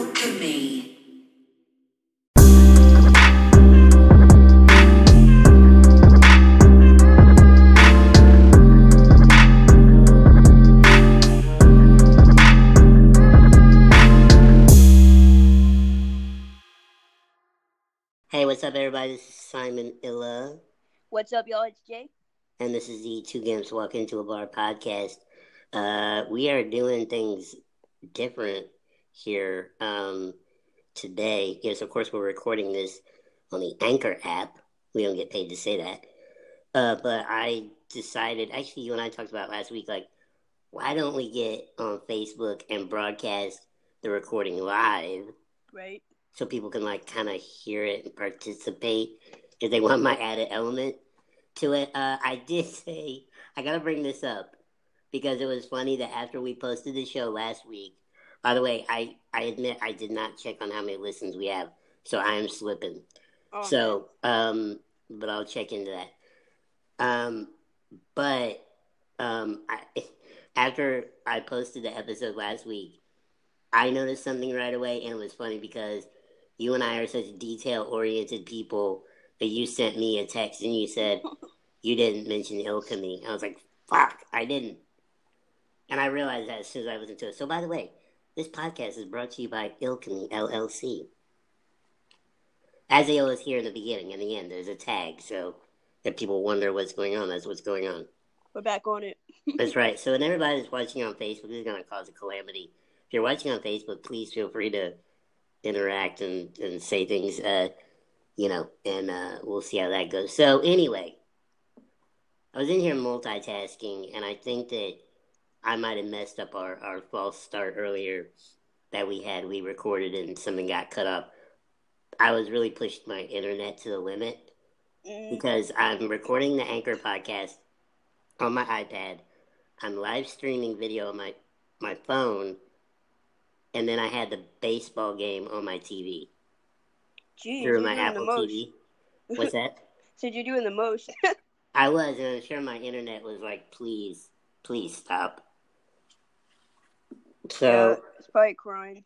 Alchemy. Hey, what's up, everybody? This is Simon Illa, What's up, y'all? It's Jay. and this is the Two Games Walk Into a Bar podcast. Uh, we are doing things different here um, today. Yes, of course, we're recording this on the Anchor app. We don't get paid to say that. Uh, but I decided, actually, you and I talked about last week, like, why don't we get on Facebook and broadcast the recording live? Right? so people can like kind of hear it and participate if they want my added element to it. Uh, I did say I gotta bring this up because it was funny that after we posted the show last week. By the way, I I admit I did not check on how many listens we have, so I am slipping. Oh, So, um, but I'll check into that. Um, but um, I, after I posted the episode last week, I noticed something right away, and it was funny because you and I are such detail-oriented people that you sent me a text and you said you didn't mention Alchemy. I was like, "Fuck, I didn't," and I realized that as soon as I listened to it. So, by the way, this podcast is brought to you by Alchemy LLC as they always hear in the beginning and the end, there's a tag. So if people wonder what's going on, that's what's going on. we're back on it. That's right. So and everybody that's watching on Facebook, this is going to cause a calamity. If you're watching on Facebook, please feel free to interact and, and say things, uh, you know, and uh, we'll see how that goes. So anyway, I was in here multitasking, and I think that I might have messed up our, our false start earlier that we had. We recorded and something got cut off. I was really pushing my internet to the limit Mm, because I'm recording the Anchor podcast on my iPad. I'm live streaming video on my my phone, and then I had the baseball game on my TV Geez, through my Apple. TV. What's that? Said you're doing the most. I was, and I'm sure my internet was like, "Please, please stop." Yeah, So it's probably crying.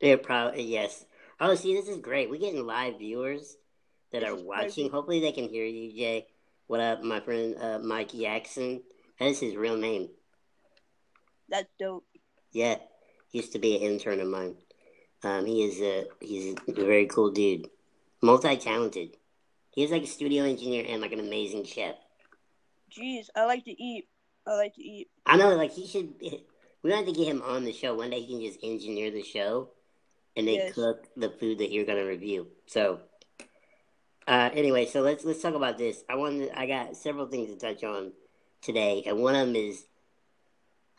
it probably yes. Oh, see, this is great. We're getting live viewers that This are watching. Hopefully, they can hear you, Jay. What up, my friend uh, Mike Jackson? That's his real name. That's dope. Yeah, used to be an intern of mine. Um, he is a he's a very cool dude, multi talented. He's like a studio engineer and like an amazing chef. Jeez, I like to eat. I like to eat. I know, like he should. We have to get him on the show one day. He can just engineer the show, and then Yes. cook the food that you're gonna review. So, uh, anyway, so let's let's talk about this. I wanted, I got several things to touch on today, and one of them is,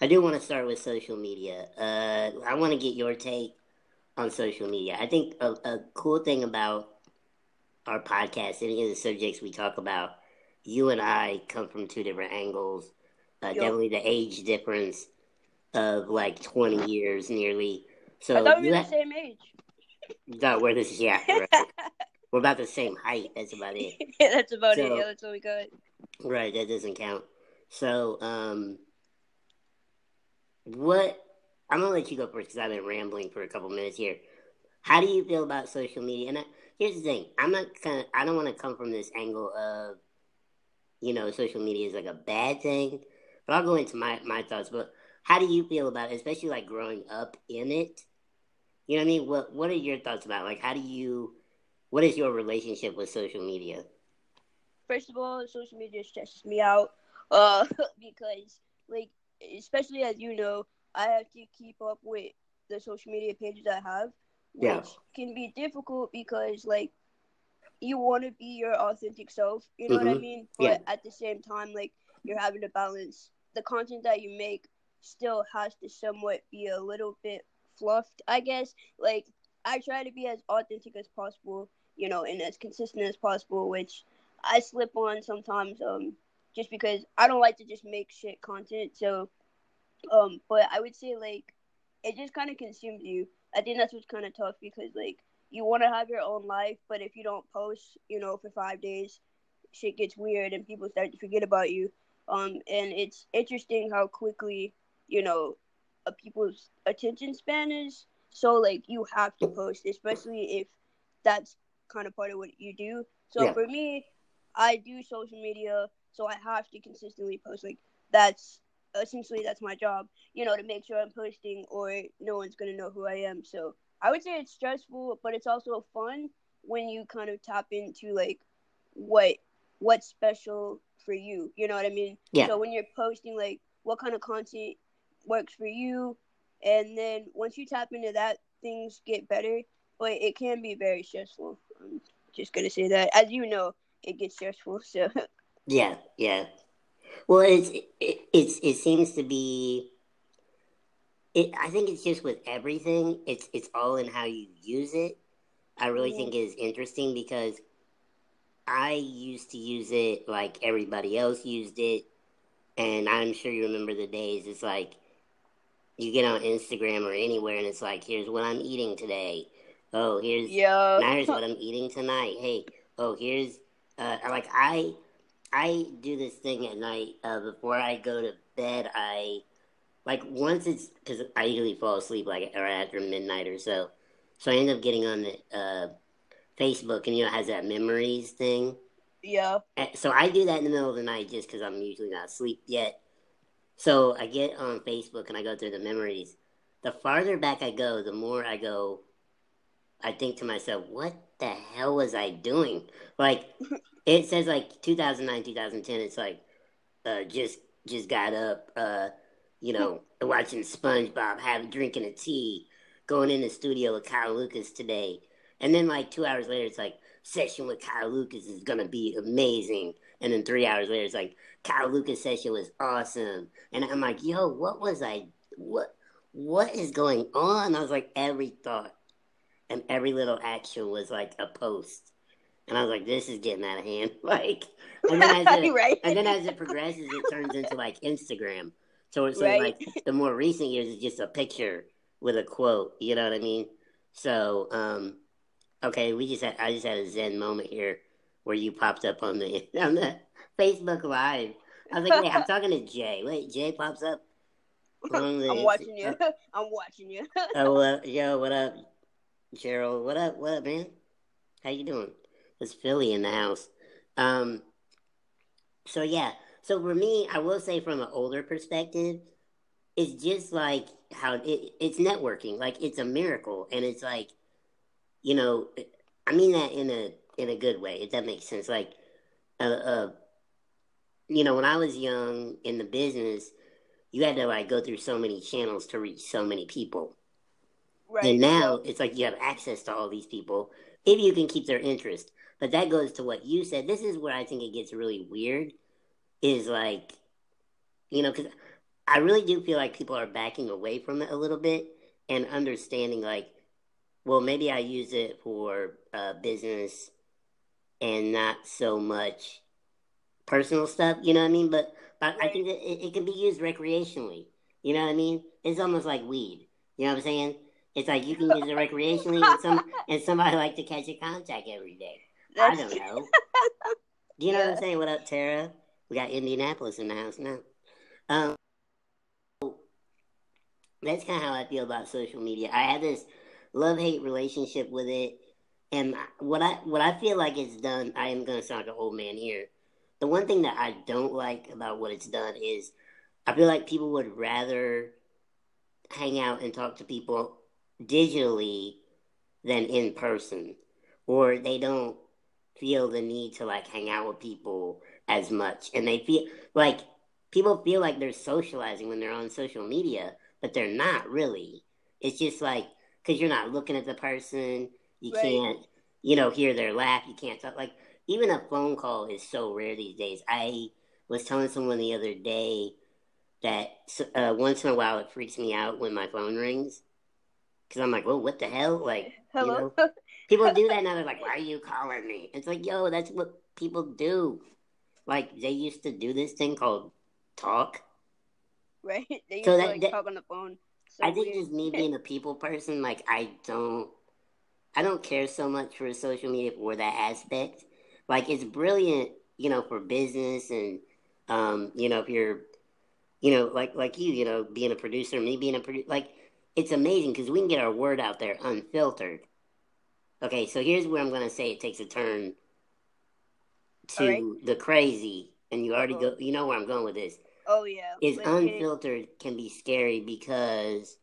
I do want to start with social media. Uh, I want to get your take on social media. I think a, a cool thing about our podcast, any of the subjects we talk about, you and I come from two different angles. Uh, Yup. definitely the age difference of like 20 years nearly. So I thought we were the same age. No, we're this, yeah, right. we're about the same height. That's about it. yeah, that's about it. Yeah, that's all we got. Right, that doesn't count. So, um, what? I'm gonna let you go first because I've been rambling for a couple minutes here. How do you feel about social media? And I, here's the thing: I'm not kind of. I don't want to come from this angle of, you know, social media is like a bad thing. But I'll go into my my thoughts. But how do you feel about it, especially like growing up in it? You know what I mean? What What are your thoughts about? Like, how do you? What is your relationship with social media? First of all, social media stresses me out. Uh, because like, especially as you know, I have to keep up with the social media pages I have, which Yeah. can be difficult because like, you want to be your authentic self. You know what I Mhm. mean? But Yeah. at the same time, like, you're having to balance the content that you make. Still has to somewhat be a little bit fluffed, I guess. Like, I try to be as authentic as possible, you know, and as consistent as possible, which I slip on sometimes, um, just because I don't like to just make shit content. So, um, but I would say like it just kind of consumes you. I think that's what's kind of tough because like you want to have your own life, but if you don't post, you know, for five days, shit gets weird and people start to forget about you. Um, and it's interesting how quickly, you know, a people's attention span is. so like you have to post, especially if that's kind of part of what you do. So Yeah. for me, I do social media, so I have to consistently post. Like that's essentially that's my job, you know, to make sure I'm posting, or no one's gonna know who I am. So I would say it's stressful, but it's also fun when you kind of tap into like what what's special for you. You know what I mean? Yeah. So when you're posting, like what kind of content works for you, and then once you tap into that, things get better. But it can be very stressful. I'm just gonna say that, as you know, it gets stressful. So Yeah, yeah. Well, it's it, it's it seems to be. It, I think it's just with everything. It's it's all in how you use it. I really Mhm. think is interesting because I used to use it like everybody else used it, and I'm sure you remember the days. It's like you get on Instagram or anywhere, and it's like, here's what I'm eating today. Oh, here's yeah, now here's what I'm eating tonight. Hey, oh, here's uh, like I I do this thing at night uh, before I go to bed. I like once it's because I usually fall asleep like or after midnight or so, so I end up getting on the uh, Facebook and you know it has that memories thing. yeah, So I do that in the middle of the night just because I'm usually not asleep yet. So I get on Facebook and I go through the memories. The farther back I go, the more I go. I think to myself, what the hell was I doing? Like it says like 2009, 2010. It's like uh, just just got up, uh, you know, watching SpongeBob, having drinking a tea, going in the studio with Kyle Lucas today, and then like two hours later, it's like session with Kyle Lucas is gonna be amazing, and then three hours later, it's like Kyle Lucas says she was awesome, and I'm like, yo, what was I? What what is going on? I was like, every thought and every little action was like a post. And I was like, this is getting out of hand. Like, and then as it, right, and then as it progresses, it turns into like Instagram. So it's Right. like the more recent years is just a picture with a quote. You know what I mean? So, um, okay, we just had, I just had a Zen moment here where you popped up on the on the Facebook Live. I was like, wait, I'm talking to Jay. Wait, Jay pops up. the- I'm watching you. I'm watching you. Oh, yo, what up, Gerald? What up? What up, man? How you doing? It's Philly in the house. Um, so yeah, so for me, I will say from an older perspective, it's just like how it, it's networking. Like it's a miracle, and it's like, you know, I mean that in a in a good way. If that makes sense. Like, uh, uh you know, when I was young in the business, you had to like go through so many channels to reach so many people. right. And now it's like you have access to all these people if you can keep their interest. But that goes to what you said. This is where I think it gets really weird. Is like, you know, because I really do feel like people are backing away from it a little bit and understanding, like, well, maybe I use it for uh, business and not so much personal stuff. You know what I mean? But but I think that it, it can be used recreationally. You know what I mean? It's almost like weed. You know what I'm saying? It's like you can use it recreationally, and some and somebody like to catch a contact every day. I don't know. Do you know what I'm saying? What up, Tara? We got Indianapolis in the house now. Um, that's kind of how I feel about social media. I have this love hate relationship with it, and what I what I feel like it's done. I am to sound like an old man here. The one thing that I don't like about what it's done is, I feel like people would rather hang out and talk to people digitally than in person, or they don't feel the need to like hang out with people as much, and they feel like people feel like they're socializing when they're on social media, but they're not really. It's just like because you're not looking at the person, you Right. can't, you know, hear their laugh, you can't talk. Like even a phone call is so rare these days. I was telling someone the other day that uh, once in a while it freaks me out when my phone rings because I'm like, well, what the hell? Like, Hello. you know, people do that now. They're like, why are you calling me? It's like, yo, that's what people do. Like they used to do this thing called talk. right? They used So to that- like that- talk on the phone. So I think weird. just me being a people person, like I don't, I don't care so much for social media for that aspect. Like it's brilliant, you know, for business and, um, you know, if you're, you know, like like you, you know, being a producer, me being a producer, like it's amazing because we can get our word out there unfiltered. Okay, so here's where I'm going to say it takes a turn to Alright. the crazy, and you already Uh-oh. go. You know where I'm going with this. Oh yeah. Is unfiltered can be scary because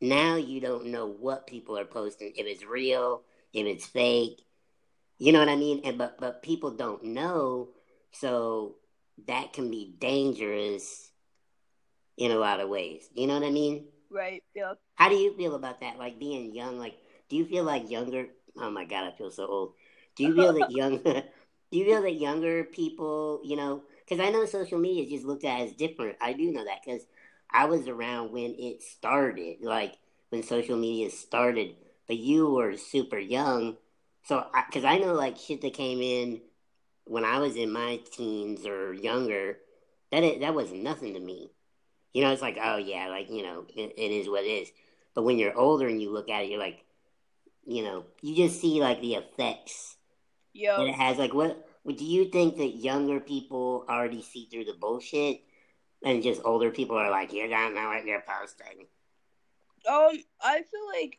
now you don't know what people are posting, if it's real, if it's fake. You know what I mean? And but but people don't know, so that can be dangerous in a lot of ways. You know what I mean? Right. Yeah. How do you feel about that? Like being young, like do you feel like younger oh my god, I feel so old. Do you feel that young do you feel that younger people, you know, because I know social media is just looked at as different. I do know that because I was around when it started, like when social media started, but you were super young. So, because I, know like shit that came in when I was in my teens or younger, that it, that was nothing to me. You know, it's like, oh yeah, like you know, it, it is what it is. But when you're older and you look at it, you're like, you know, you just see like the effects that Yeah. it has. Like, what, what do you think that younger people already see through the bullshit, and just older people are like, you don't know what you're posting? Um, I feel like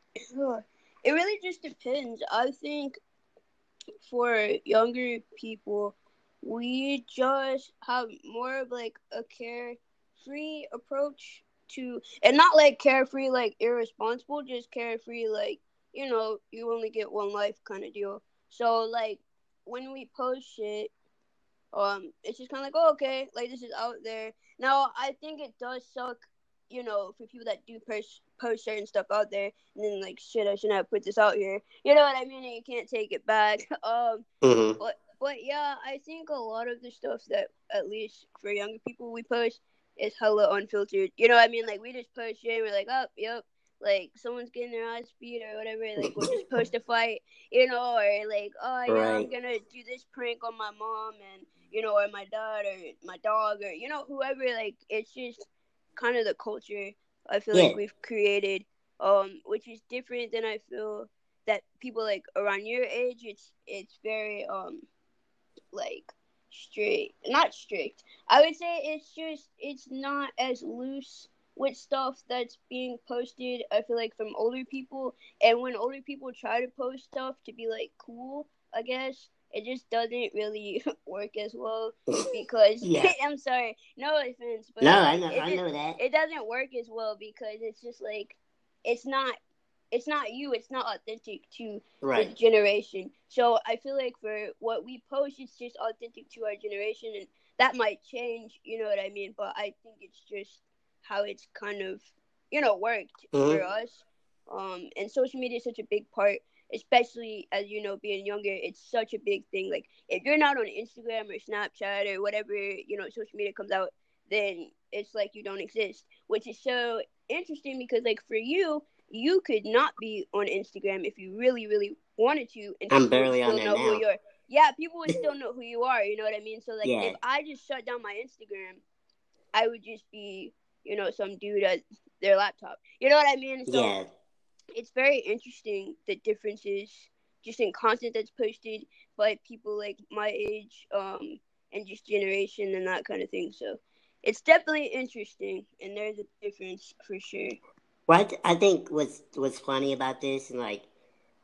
it really just depends. I think for younger people, we just have more of like a carefree approach to, and not like carefree like irresponsible, just carefree like you know you only get one life kind of deal. So like when we post shit, um, it's just kind of like oh okay, like this is out there. Now I think it does suck you know, for people that do post post certain stuff out there, and then like, shit, I shouldn't have put this out here. You know what I mean? And you can't take it back. Um, Mm-hmm. but but yeah, I think a lot of the stuff that at least for younger people we post is hella unfiltered. You know what I mean? Like we just post shit, and we're like, oh, yep. Like someone's getting their eyes beat or whatever, like we'll just post a fight, you know, or like, oh yeah, I'm gonna do this prank on my mom and you know, or my dad or my dog or you know, whoever. Like it's just kind of the culture I feel Yeah. like we've created, um, which is different than I feel that people like around your age. It's it's very um, like strict, not strict. I would say it's just it's not as loose with stuff that's being posted. I feel like from older people, and when older people try to post stuff to be like cool, I guess it just doesn't really work as well because Yeah. I'm sorry, no offense, but No, I know, it I just- that. it doesn't work as well because it's just like it's not it's not you it's not authentic to the Right. generation so i feel like for what we post it's just authentic to our generation and that might change you know what i mean but i think it's just how it's kind of you know worked for us um and social media is such a big part especially as you know being younger it's such a big thing like if you're not on instagram or snapchat or whatever you know social media comes out then it's like you don't exist which is so interesting because like for you you could not be on instagram if you really really wanted to and I'm barely on there know who now. you are yeah people would still know who you are you know what i mean so like Yeah. if i just shut down my instagram i would just be you know some dude at their laptop you know what i mean so yeah. It's very interesting the differences just in content that's posted by people like my age um and just generation and that kind of thing so it's definitely interesting and there's a difference for sure Well, I, I think what's what's funny about this, and like,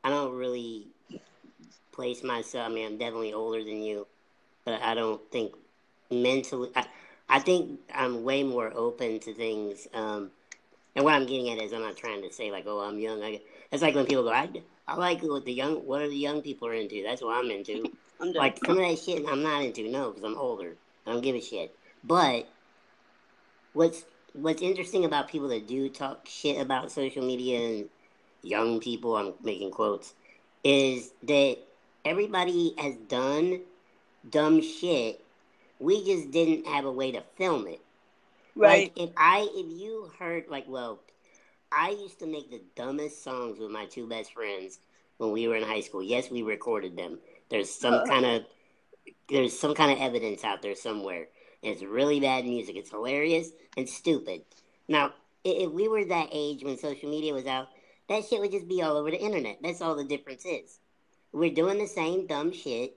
I don't really place myself. I mean, I'm definitely older than you, but I don't think mentally. I, I think I'm way more open to things. Um, and what I'm getting at is, I'm not trying to say like, oh, I'm young. I, it's like when people go, I, I like what the young, what are the young people are into. That's what I'm into. i'm Like some of that shit I'm not into, no, because I'm older. I don't give a shit. But what's what's interesting about people that do talk shit about social media and young people, I'm making quotes, is that everybody has done dumb shit. We just didn't have a way to film it. Right Like if I if you heard like well, I used to make the dumbest songs with my two best friends when we were in high school. Yes, we recorded them. There's some Uh. kind of there's some kind of evidence out there somewhere. It's really bad music. It's hilarious and stupid. Now, if we were that age when social media was out, that shit would just be all over the internet. That's all the difference is. We're doing the same dumb shit.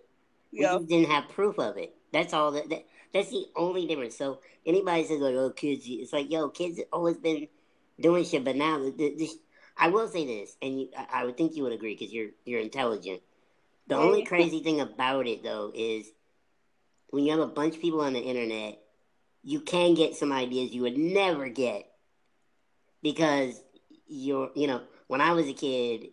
We yeah just didn't have proof of it. That's all. That, that that's the only difference. So anybody says like, "Oh, kids," it's like, yo, kids have always been doing shit. But now, the, the, I will say this, and you, I, I would think you would agree because you're you're intelligent. The Yeah, only crazy thing about it though is when you have a bunch of people on the internet, you can get some ideas you would never get because you're you know when I was a kid,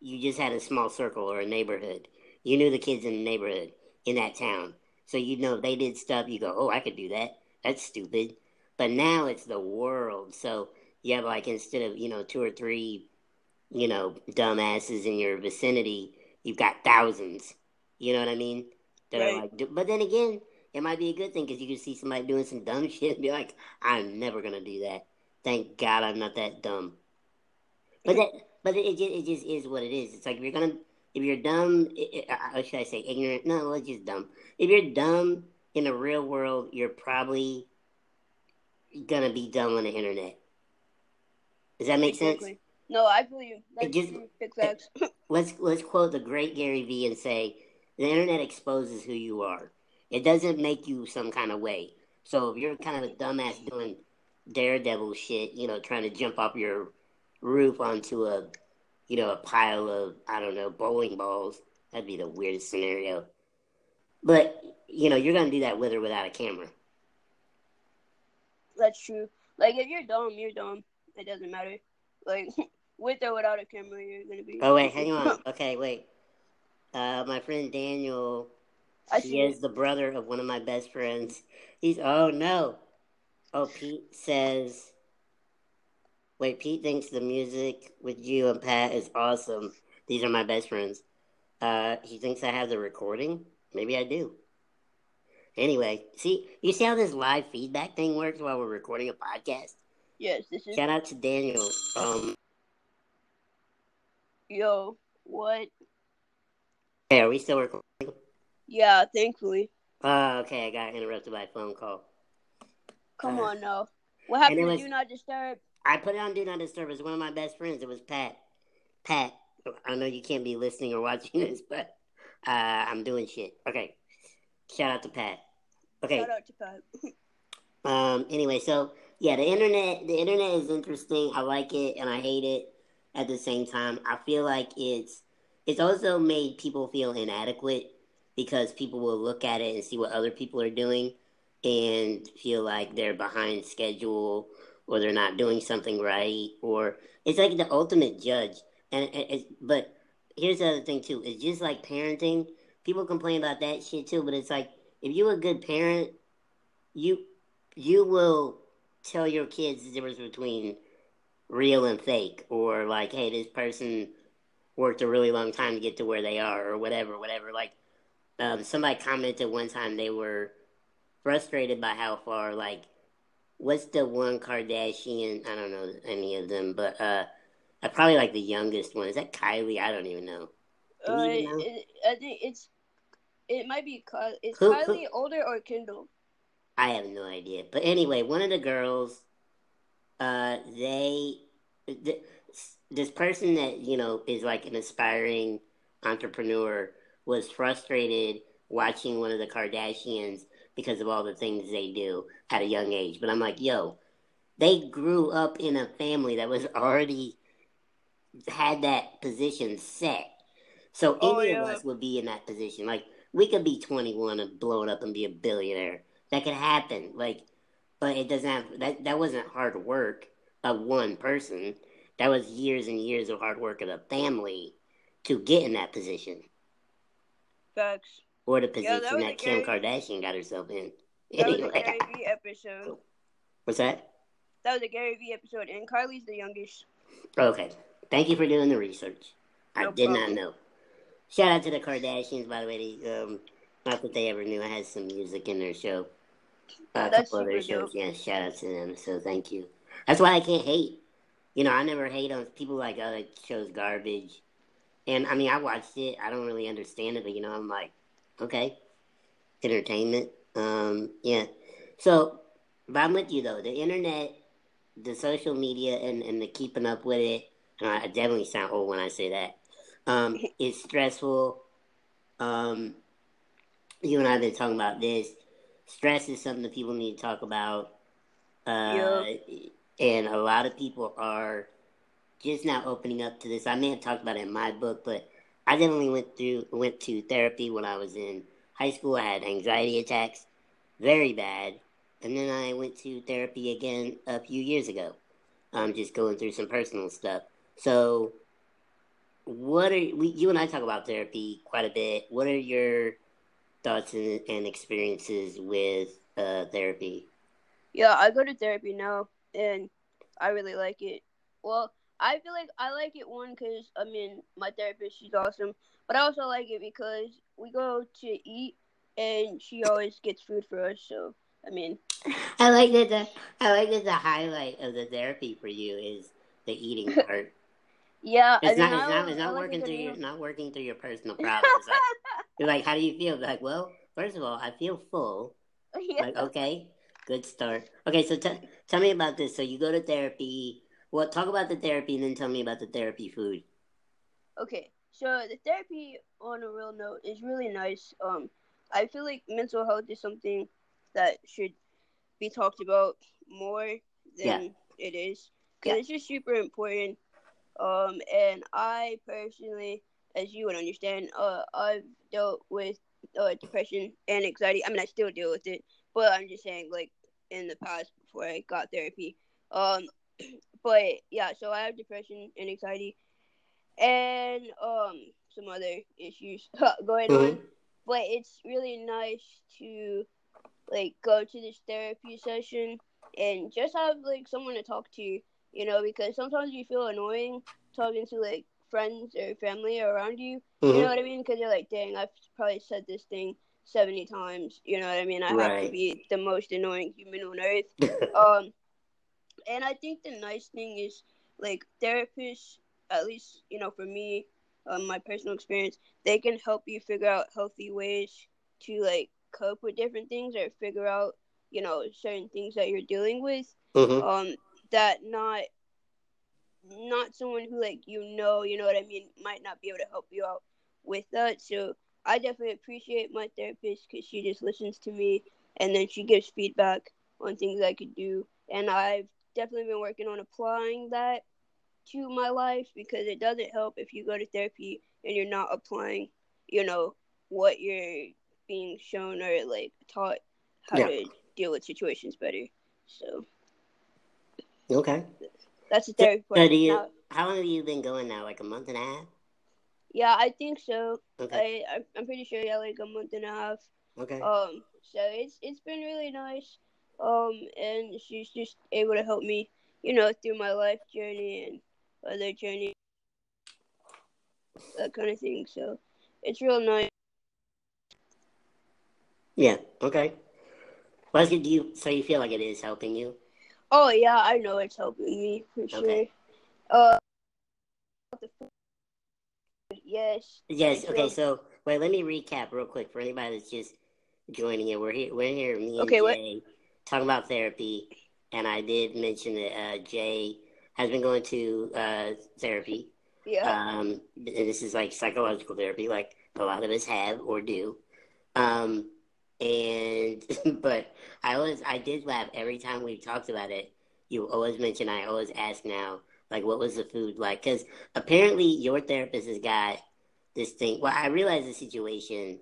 you just had a small circle or a neighborhood. You knew the kids in the neighborhood in that town, so you know they did stuff. You go, oh, I could do that. That's stupid. But now it's the world, so you have like instead of you know two or three, you know, dumbasses in your vicinity, you've got thousands. You know what I mean? That are Right. like, but then again, it might be a good thing because you can see somebody doing some dumb shit and be like, I'm never gonna do that. Thank God I'm not that dumb. But that, but it just, it just is what it is. It's like if you're gonna, if you're dumb, or uh, should I say ignorant? No, it's just dumb. If you're dumb in the real world, you're probably gonna be dumb on the internet. Does that make sense? No, I believe that's just- true. Uh, let's let's quote the great Gary Vee and say the internet exposes who you are. It doesn't make you some kind of way. So if you're kind of a dumbass doing daredevil shit, you know, trying to jump off your roof onto a you know, a pile of I don't know, bowling balls, that'd be the weirdest scenario. But you know, you're gonna do that with or without a camera. That's true. Like if you're dumb, you're dumb. It doesn't matter. Like with or without a camera, you're gonna be. Oh wait, hang on. Okay, wait. Uh my friend Daniel I He is the brother of one of my best friends. He's oh no. Oh Pete says Wait, Pete thinks the music with you and Pat is awesome. These are my best friends. Uh he thinks I have the recording. Maybe I do. Anyway, see you see how this live feedback thing works while we're recording a podcast? Yes, this is. Shout out to Daniel. Um Yo, what? hey, are we still recording? Yeah, thankfully. Oh, okay, I got interrupted by a phone call. Come Uh, on now. What happened it to was- Do Not Disturb? I put it on Do Not Disturb. It's one of my best friends. It was Pat. Pat, I know you can't be listening or watching this, but uh, I'm doing shit. Okay. Shout out to Pat. Okay. Shout out to Pat. Um. Anyway, so yeah, the internet. The internet is interesting. I like it and I hate it at the same time. I feel like it's it's also made people feel inadequate because people will look at it and see what other people are doing and feel like they're behind schedule or they're not doing something right or it's like the ultimate judge. And it's but here's the other thing too. It's just like parenting. People complain about that shit too, but it's like if you're a good parent, you you will tell your kids the difference between real and fake or like hey this person worked a really long time to get to where they are or whatever whatever like um, somebody commented one time they were frustrated by how far like what's the one kardashian i don't know any of them but uh i probably like the youngest one is that kylie i don't even know Do Uh, even know? it, I think it's. It might be is Who- Kylie who- older or Kendall? I have no idea. But anyway, one of the girls, uh, they, th- this person that, you know, is like an aspiring entrepreneur was frustrated watching one of the Kardashians because of all the things they do at a young age. But I'm like, yo, they grew up in a family that was already had that position set. So oh, any Oh, of us would be in that position. Like we could be 21 and blow it up and be a billionaire. That could happen. Like, but it doesn't have that. That wasn't hard work of one person. That was years and years of hard work of a family to get in that position, Facts. Or the position that that Kim Gary- Kardashian got herself in. That was a Gary Vee episode. what's that? That was a Gary Vee episode, and Carly's the youngest. Okay. Thank you for doing the research. I No did not know. Shout out to the Kardashians, by the way. They, um, not that they ever knew I had some music in their show. Uh, a That's couple of their super shows. Yeah, shout out to them. So thank you. That's why I can't hate. You know, I never hate on people like, oh, that show's garbage. And I mean, I watched it. I don't really understand it, but you know, I'm like, okay, entertainment. Um, yeah. So, but I'm with you though. The internet, the social media, and and the keeping up with it. And I definitely sound old when I say that. Um, it's stressful. Um, you and I have been talking about this. Stress is something that people need to talk about. Uh, and a lot of people are just now opening up to this. I may have talked about it in my book, but I definitely went through went to therapy when I was in high school. I had anxiety attacks, very bad, and then I went to therapy again a few years ago. I'm um, just going through some personal stuff. So, what are we, you and I talk about therapy quite a bit? What are your thoughts and, and experiences with uh, therapy? Yeah, I go to therapy now, and I really like it. Well, I feel like I like it one because I mean my therapist she's awesome, but I also like it because we go to eat and she always gets food for us. So I mean, I like that. The, I like that the highlight of the therapy for you is the eating part. yeah, it's I not. It's not. It's not like working through your. Not working through your personal problems. like, you're like, how do you feel? Like, well, first of all, I feel full. Yeah. Like, okay, good start. Okay, so t- tell me about this. So you go to therapy well, talk about the therapy and then tell me about the therapy food. Okay, so the therapy on a real note is really nice. Um, I feel like mental health is something that should be talked about more than yeah. it is because yeah. it's just super important. Um, and I personally, as you would understand, uh, I've dealt with uh, depression and anxiety. I mean, I still deal with it, but I'm just saying, like in the past before I got therapy, um, but yeah, so I have depression and anxiety, and um some other issues going mm-hmm. on. But it's really nice to like go to this therapy session and just have like someone to talk to, you know, because sometimes you feel annoying talking to like friends or family around you. Mm-hmm. You know what I mean? Because you're like, dang, I've probably said this thing 70 times. You know what I mean? I right. have to be the most annoying human on earth. um, and I think the nice thing is like therapists, at least you know for me, um, my personal experience, they can help you figure out healthy ways to like cope with different things or figure out you know certain things that you're dealing with. Mm-hmm. Um, that not not someone who like you know, you know what I mean, might not be able to help you out with that. So I definitely appreciate my therapist because she just listens to me and then she gives feedback on things I could do. And I've definitely been working on applying that to my life because it doesn't help if you go to therapy and you're not applying, you know, what you're being shown or like taught how yeah. to deal with situations better. So Okay. That's a therapy so, so you, how long have you been going now? Like a month and a half? Yeah, I think so. Okay. I, I'm pretty sure yeah, like a month and a half. Okay. Um, so it's it's been really nice. Um, and she's just able to help me, you know, through my life journey and other journey, that kind of thing. So it's real nice. Yeah. Okay. Well, do you so you feel like it is helping you? Oh yeah, I know it's helping me for sure. Okay. Uh. Yes. Yes. Okay. Real... So wait, let me recap real quick for anybody that's just joining in. We're here. We're here. Me and okay, Jay. What? Talking about therapy, and I did mention that uh, Jay has been going to uh, therapy. Yeah. Um, this is like psychological therapy, like a lot of us have or do. Um, and but I always I did laugh every time we talked about it. You always mention I always ask now like what was the food like because apparently your therapist has got this thing. Well, I realize the situation.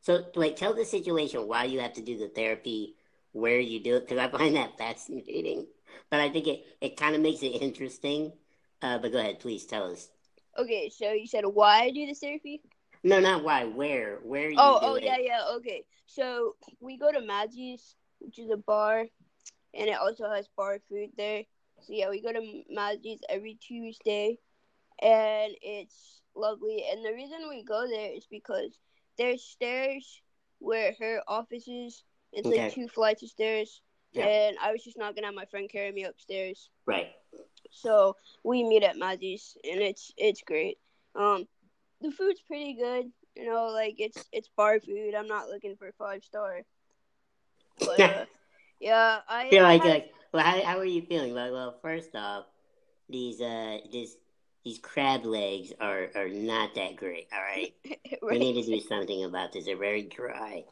So like tell the situation why you have to do the therapy where you do it because I find that fascinating. But I think it, it kind of makes it interesting. Uh, but go ahead, please tell us. Okay, so you said why I do the therapy? No, not why. Where? Where? You oh, oh, it? yeah, yeah. Okay, so we go to Maggie's, which is a bar, and it also has bar food there. So yeah, we go to Maggie's every Tuesday, and it's lovely. And the reason we go there is because there's stairs where her office is, it's okay. like two flights of stairs. Yeah. And I was just not gonna have my friend carry me upstairs. Right. So we meet at Maggie's and it's it's great. Um the food's pretty good. You know, like it's it's bar food. I'm not looking for five star. But uh, yeah, I feel like, like well how how are you feeling? Like well first off, these uh this these crab legs are are not that great, all right? right. We need to do something about this. They're very dry.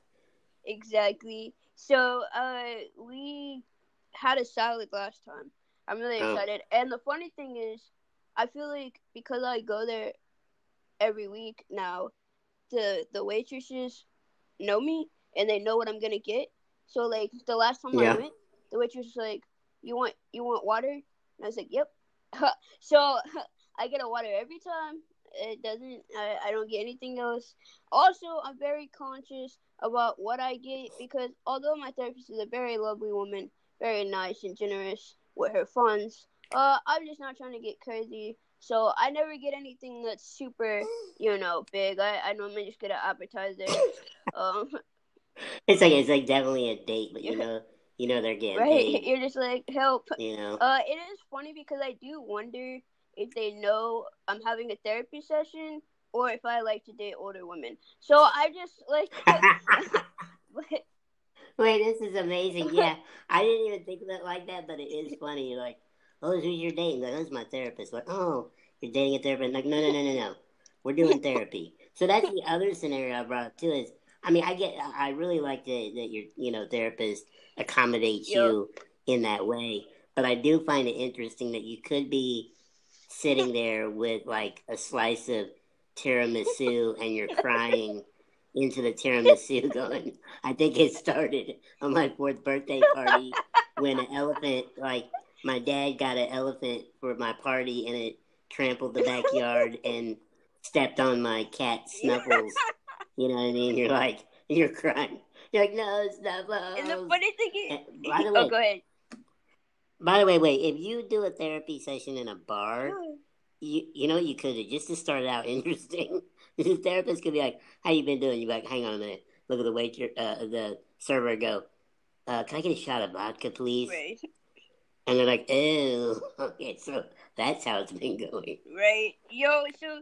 Exactly. So uh, we had a salad last time, I'm really Oh. excited. And the funny thing is, I feel like because I go there every week now, the the waitresses know me and they know what I'm gonna get. So like the last time Yeah. I went, the waitress was like, "You want you want water?" And I was like, "Yep." so I get a water every time. It doesn't. I, I don't get anything else. Also, I'm very conscious about what I get because although my therapist is a very lovely woman, very nice and generous with her funds, uh, I'm just not trying to get crazy. So I never get anything that's super, you know, big. I, I normally just get an appetizer. um, It's like it's like definitely a date, but you know, you know they're getting right? paid. You're just like help. You know, Uh, it is funny because I do wonder if they know I'm having a therapy session or if I like to date older women. So I just like. wait, this is amazing. Yeah, I didn't even think of it like that, but it is funny. You're like, oh, who's your dating? Like, who's my therapist? Like, oh, you're dating a therapist? Like, no, no, no, no, no. We're doing therapy. So that's the other scenario I brought up too. Is I mean, I get, I really like that that your, you know, therapist accommodates Yep. you in that way. But I do find it interesting that you could be sitting there with like a slice of tiramisu and you're crying into the tiramisu going, I think it started on my fourth birthday party when an elephant, like my dad got an elephant for my party and it trampled the backyard and stepped on my cat Snuffles. You know what I mean? You're like, you're crying. You're like, no, Snuffles. and the funny thing is, by the oh, way, go ahead. by the way, wait, if you do a therapy session in a bar, you you know you could just to start it out interesting. the therapist could be like, "How you been doing?" You like, "Hang on a minute." Look at the waiter, uh, the server. Go, uh, "Can I get a shot of vodka, please?" Right, And they're like, "Oh, okay." So that's how it's been going. right. Yo, so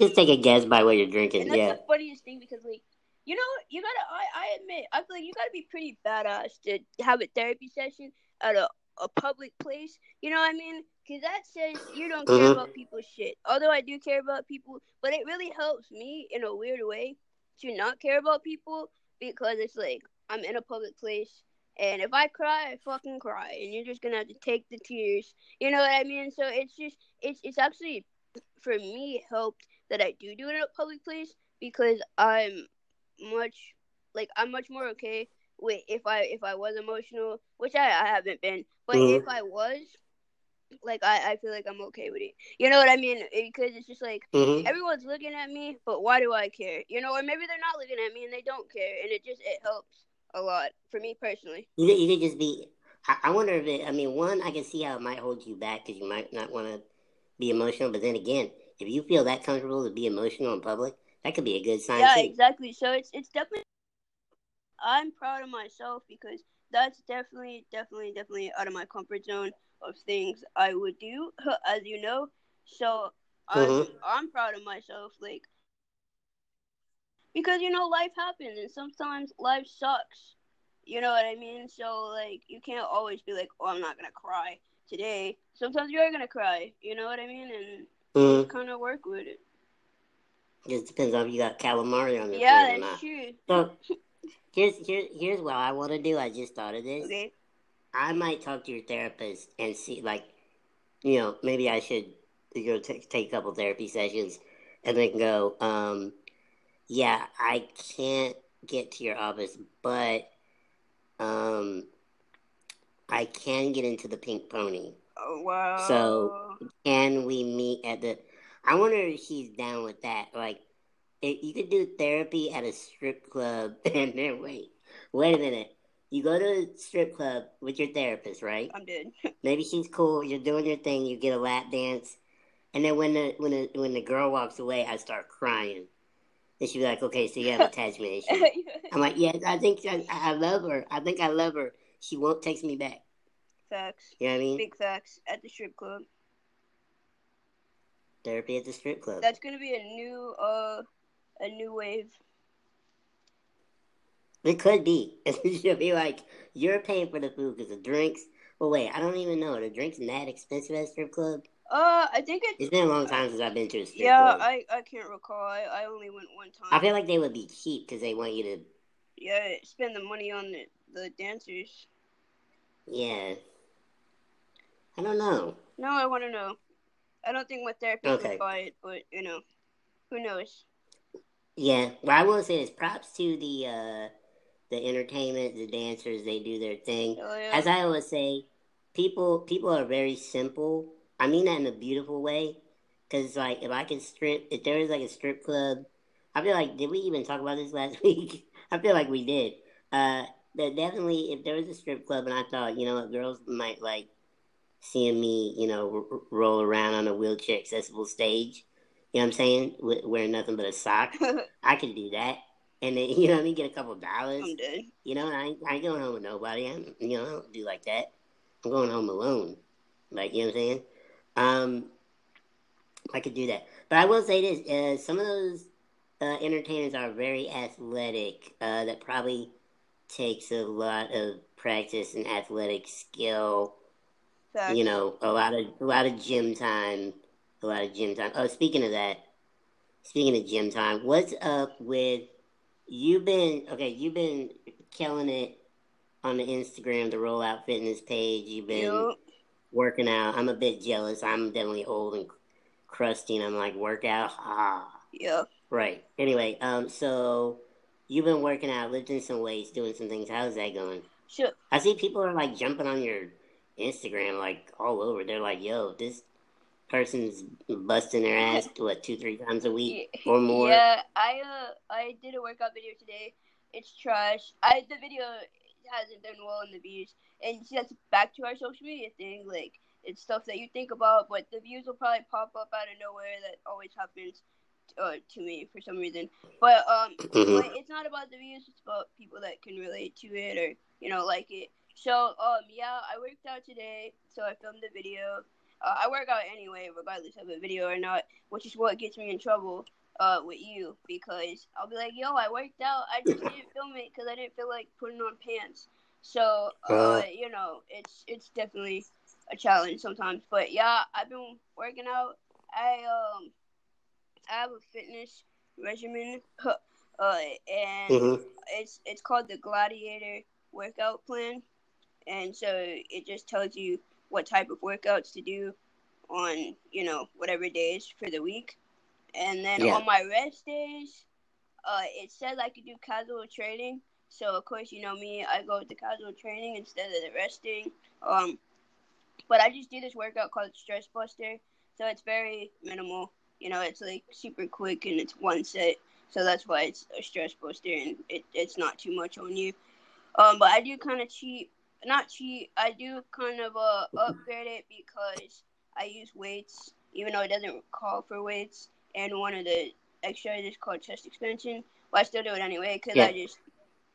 Just take a guess by what you're drinking. Yeah. the funniest thing because like you know you gotta I, I admit i feel like you gotta be pretty badass to have a therapy session at a, a public place you know what i mean? Because that says you don't care Mhm. about people's shit. Although i do care about people but it really helps me in a weird way to not care about people because it's like i'm in a public place and if i cry i fucking cry and you're just gonna have to take the tears. You know what i mean? So it's just it's it's actually for me helped that i do do it in a public place because i'm much like I'm much more okay if I if I was emotional, which I, I haven't been, but Mhm. if I was, like I, I feel like I'm okay with it. You know what I mean? Because it's just like hmm everyone's looking at me, but why do I care? You know, or maybe they're not looking at me and they don't care, and it just it helps a lot for me personally. You could, you could just be. I, I wonder if it. I mean, one, I can see how it might hold you back because you might not want to be emotional. But then again, if you feel that comfortable to be emotional in public, that could be a good sign Yeah, too. exactly. So it's it's definitely I'm proud of myself because that's definitely definitely definitely out of my comfort zone of things I would do, as you know. So I'm Mhm. I'm proud of myself, like because you know life happens and sometimes life sucks. You know what I mean? So like you can't always be like, oh, I'm not gonna cry today. Sometimes you're gonna cry. You know what I mean? And Mhm. kind of work with it. Just depends on if you got calamari on your Yeah, plate or that's not. true. So here's here, here's what I want to do. I just thought of this. Okay. I might talk to your therapist and see, like, you know, maybe I should go t- take a couple therapy sessions and then go, um, yeah, I can't get to your office, but um, I can get into the Pink Pony. Oh wow. So- Can we meet at the? I wonder if she's down with that. Like, if you could do therapy at a strip club, and then wait, wait a minute. You go to a strip club with your therapist, right? I'm dead. Maybe she's cool. You're doing your thing. You get a lap dance, and then when the when the when the girl walks away, I start crying. And she'd be like, "Okay, so you have attachment issues." I'm like, "Yes, I think I, I love her. I think I love her. She won't text me back." facts. You know what I mean? Big facts at the strip club. Therapy at the strip club. That's gonna be a new uh a new wave. It could be. It should be like you're paying for the food because the drinks. Well, wait, I don't even know. Are the drinks that expensive at a strip club? Uh, I think it's It's been a long time since I've been to a strip yeah. club. I I can't recall. I, I only went one time. I feel like they would be cheap because they want you to. yeah, spend the money on the the dancers. Yeah. I don't know. No, I want to know. I don't think my therapist Okay. would buy it, but you know, who knows? Yeah, well, I will say this: props to the uh, the entertainment, the dancers. They do their thing. Oh, yeah. As I always say, people people are very simple. I mean that in a beautiful way. Cause like if I could strip, if there was like a strip club, I feel like did we even talk about this last week? I feel like we did. Uh, that definitely if there was a strip club and I thought you know what girls might like seeing me you know r- roll around on a wheelchair accessible stage. You know what I'm saying? W- wearing nothing but a sock. I could do that. And then, you know what I mean? Get a couple dollars. I'm dead. You know, I, ain't- I ain't going home with nobody. I'm, you know, I don't do like that. I'm going home alone. Like, you know what I'm saying? Um, I could do that. But I will say this: uh, some of those uh, entertainers are very athletic. Uh, that probably takes a lot of practice and athletic skill. Facts. You know, a lot of a lot of gym time. A lot of gym time. Oh, speaking of that, speaking of gym time, what's up with you've been okay? You've been killing it on the Instagram, the Rollout Fitness page. You've been Yup. working out. I'm a bit jealous. I'm definitely old and crusty, and I'm like workout. Ah, Yeah. right. Anyway, um, so you've been working out, lifting some weights, doing some things. How's that going? Sure. I see people are like jumping on your Instagram like all over. They're like, "Yo, this person's busting their ass what two, three times a week or more." Yeah, I uh I did a workout video today. It's trash. I the video hasn't done well in the views, and see that's back to our social media thing. Like it's stuff that you think about, but the views will probably pop up out of nowhere. That always happens uh, to me for some reason. But um, it's not about the views. It's about people that can relate to it or you know like it. So um yeah, I worked out today. So I filmed the video. Uh, I work out anyway, regardless of a video or not, which is what gets me in trouble uh, with you because I'll be like, "Yo, I worked out. I just didn't film it because I didn't feel like putting on pants." So uh, you know, it's it's definitely a challenge sometimes. But yeah, I've been working out. I um I have a fitness regimen, uh, and Mhm. it's it's called the Gladiator workout plan, and so it just tells you what type of workouts to do on you know whatever days for the week, and then Yeah. on my rest days, uh, it says I could do casual training. So of course you know me, I go with the casual training instead of the resting. Um, but I just do this workout called Stress Buster, so it's very minimal. You know, it's like super quick and it's one set. So that's why it's a stress buster and it, it's not too much on you. Um, but I do kind of cheat, not cheat. I do kind of uh upgrade it because I use weights, even though it doesn't call for weights. And one of the exercises called chest expansion. But I still do it anyway because Yeah. I just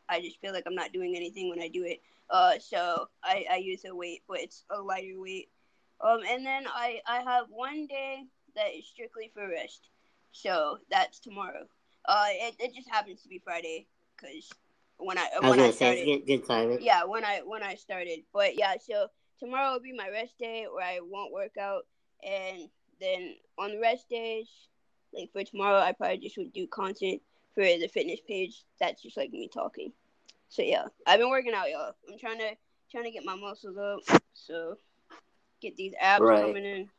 I just feel like I'm not doing anything when I do it. Uh, so I, I use a weight, but it's a lighter weight. Um, and then I, I have one day that is strictly for rest. So that's tomorrow. Uh, it, it just happens to be Friday because when I I when I gonna say started, good, good timing. yeah, when I when I started. But yeah, so tomorrow will be my rest day where I won't work out, and then on the rest days, like for tomorrow, I probably just would do content for the fitness page. That's just like me talking. So yeah, I've been working out, y'all. I'm trying to trying to get my muscles up, so get these abs Right. coming in,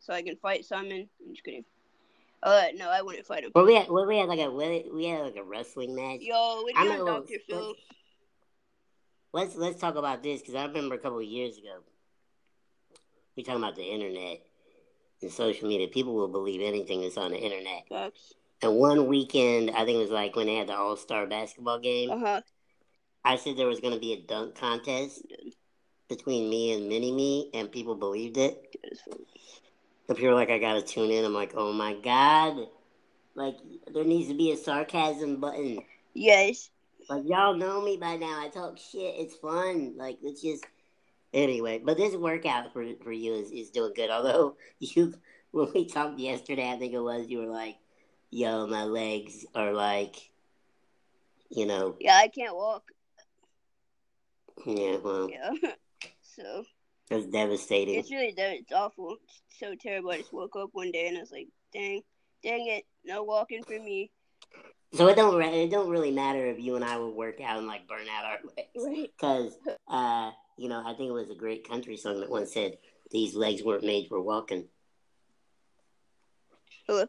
so I can fight Simon. I'm just kidding. Uh, no, I wouldn't fight him. Well, we had, well, we had like a we had like a wrestling match. Yo, I you Doctor let's- Phil? Let's let's talk about this because I remember a couple of years ago. We talking about the internet and social media. People will believe anything that's on the internet. Facts. And one weekend, I think it was like when they had the All Star basketball game. Uh huh. I said there was going to be a dunk contest between me and Mini Me, and people believed it. If you're like, I gotta tune in, I'm like, oh my god, like there needs to be a sarcasm button. Yes. Like y'all know me by now. I talk shit. It's fun. Like it's just anyway. But this workout for for you is, is doing good. Although you when we talked yesterday, I think it was you were like, "Yo, my legs are like, you know, Yeah, I can't walk. yeah, well, Yeah. so it's devastating." it's really de- it's awful. It's so terrible. I just woke up one day and I was like, dang, dang it, no walking for me. So it don't re- it don't really matter if you and I would work out and like burn out our legs. Right. Because uh, you know, I think it was a great country song that once said, "These legs weren't made for walking." Hello?